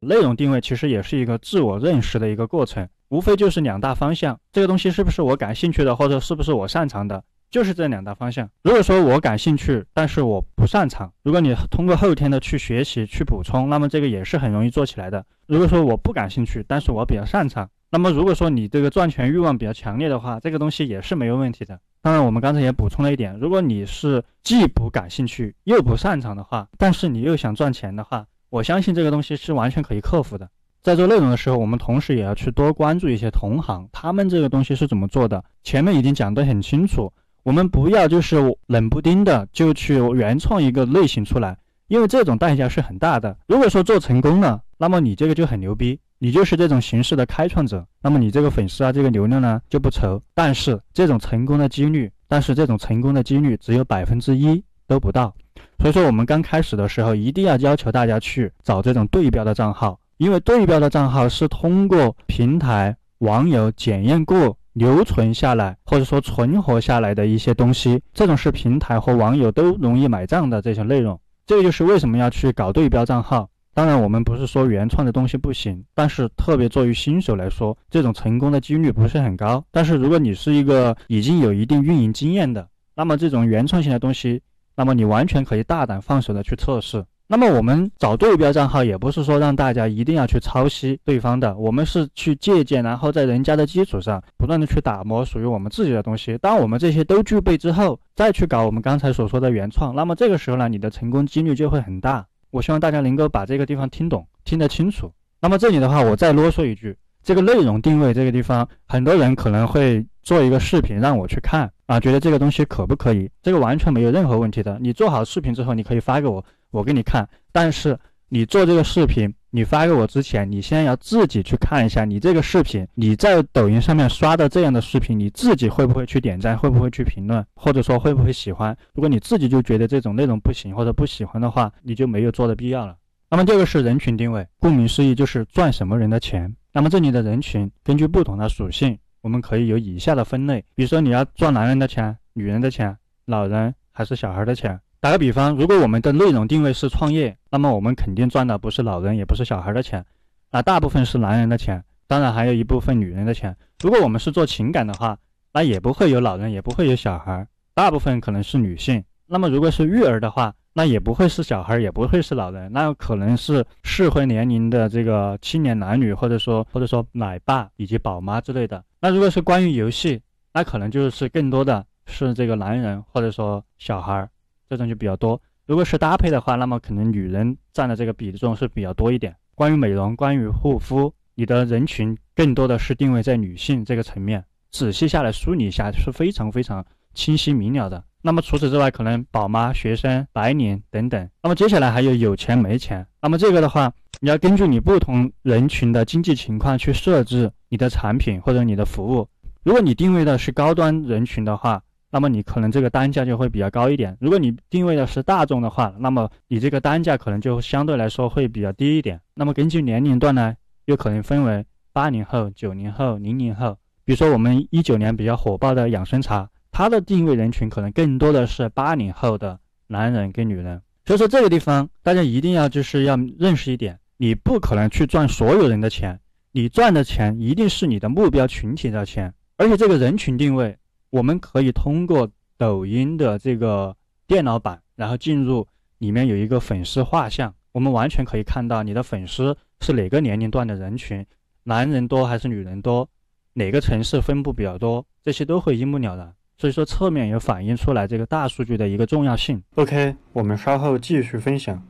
内容定位其实也是一个自我认识的一个过程，无非就是两大方向，这个东西是不是我感兴趣的，或者是不是我擅长的，就是这两大方向。如果说我感兴趣，但是我不擅长，如果你通过后天的去学习去补充，那么这个也是很容易做起来的。如果说我不感兴趣，但是我比较擅长，那么如果说你这个赚钱欲望比较强烈的话，这个东西也是没有问题的。当然，我们刚才也补充了一点，如果你是既不感兴趣又不擅长的话，但是你又想赚钱的话，我相信这个东西是完全可以克服的。在做内容的时候，我们同时也要去多关注一些同行，他们这个东西是怎么做的。前面已经讲得很清楚，我们不要就是冷不丁的就去原创一个类型出来，因为这种代价是很大的。如果说做成功了，那么你这个就很牛逼，你就是这种形式的开创者，那么你这个粉丝啊，这个流量呢就不愁。但是这种成功的几率，但是这种成功的几率只有百分之一都不到。所以说，我们刚开始的时候一定要要求大家去找这种对标的账号，因为对标的账号是通过平台网友检验过、留存下来或者说存活下来的一些东西，这种是平台和网友都容易买账的这些内容。这个就是为什么要去搞对标账号。当然，我们不是说原创的东西不行，但是特别作为新手来说，这种成功的几率不是很高。但是如果你是一个已经有一定运营经验的，那么这种原创性的东西。那么你完全可以大胆放手的去测试。那么我们找对标账号，也不是说让大家一定要去抄袭对方的，我们是去借鉴，然后在人家的基础上不断的去打磨属于我们自己的东西。当我们这些都具备之后，再去搞我们刚才所说的原创，那么这个时候呢，你的成功几率就会很大。我希望大家能够把这个地方听懂、听得清楚。那么这里的话，我再啰嗦一句。这个内容定位这个地方，很多人可能会做一个视频让我去看啊，觉得这个东西可不可以？这个完全没有任何问题的。你做好视频之后，你可以发给我，我给你看。但是你做这个视频，你发给我之前，你先要自己去看一下，你这个视频你在抖音上面刷的这样的视频，你自己会不会去点赞，会不会去评论，或者说会不会喜欢？如果你自己就觉得这种内容不行或者不喜欢的话，你就没有做的必要了。那么这个是人群定位，顾名思义就是赚什么人的钱。那么这里的人群根据不同的属性，我们可以有以下的分类。比如说你要赚男人的钱、女人的钱、老人还是小孩的钱。打个比方，如果我们的内容定位是创业，那么我们肯定赚的不是老人，也不是小孩的钱，那，大部分是男人的钱，当然还有一部分女人的钱。如果我们是做情感的话，那也不会有老人，也不会有小孩，大部分可能是女性。那么如果是育儿的话，那也不会是小孩，也不会是老人，那可能是适婚年龄的这个青年男女，或者说或者说奶爸以及宝妈之类的。那如果是关于游戏，那可能就是更多的是这个男人或者说小孩这种就比较多。如果是搭配的话，那么可能女人占的这个比重是比较多一点。关于美容、关于护肤，你的人群更多的是定位在女性这个层面。仔细下来梳理一下，是非常非常清晰明了的。那么除此之外，可能宝妈、学生、白领等等。那么接下来还有有钱没钱。那么这个的话，你要根据你不同人群的经济情况去设置你的产品或者你的服务。如果你定位的是高端人群的话，那么你可能这个单价就会比较高一点。如果你定位的是大众的话，那么你这个单价可能就相对来说会比较低一点。那么根据年龄段呢，又可能分为八零后、九零后、零零后。比如说我们一九年比较火爆的养生茶。它的定位人群可能更多的是八零后的男人跟女人，所以说这个地方大家一定要就是要认识一点，你不可能去赚所有人的钱，你赚的钱一定是你的目标群体的钱，而且这个人群定位，我们可以通过抖音的这个电脑版，然后进入里面有一个粉丝画像，我们完全可以看到你的粉丝是哪个年龄段的人群，男人多还是女人多，哪个城市分布比较多，这些都会一目了然。所以说，侧面也反映出来这个大数据的一个重要性。OK，我们稍后继续分享。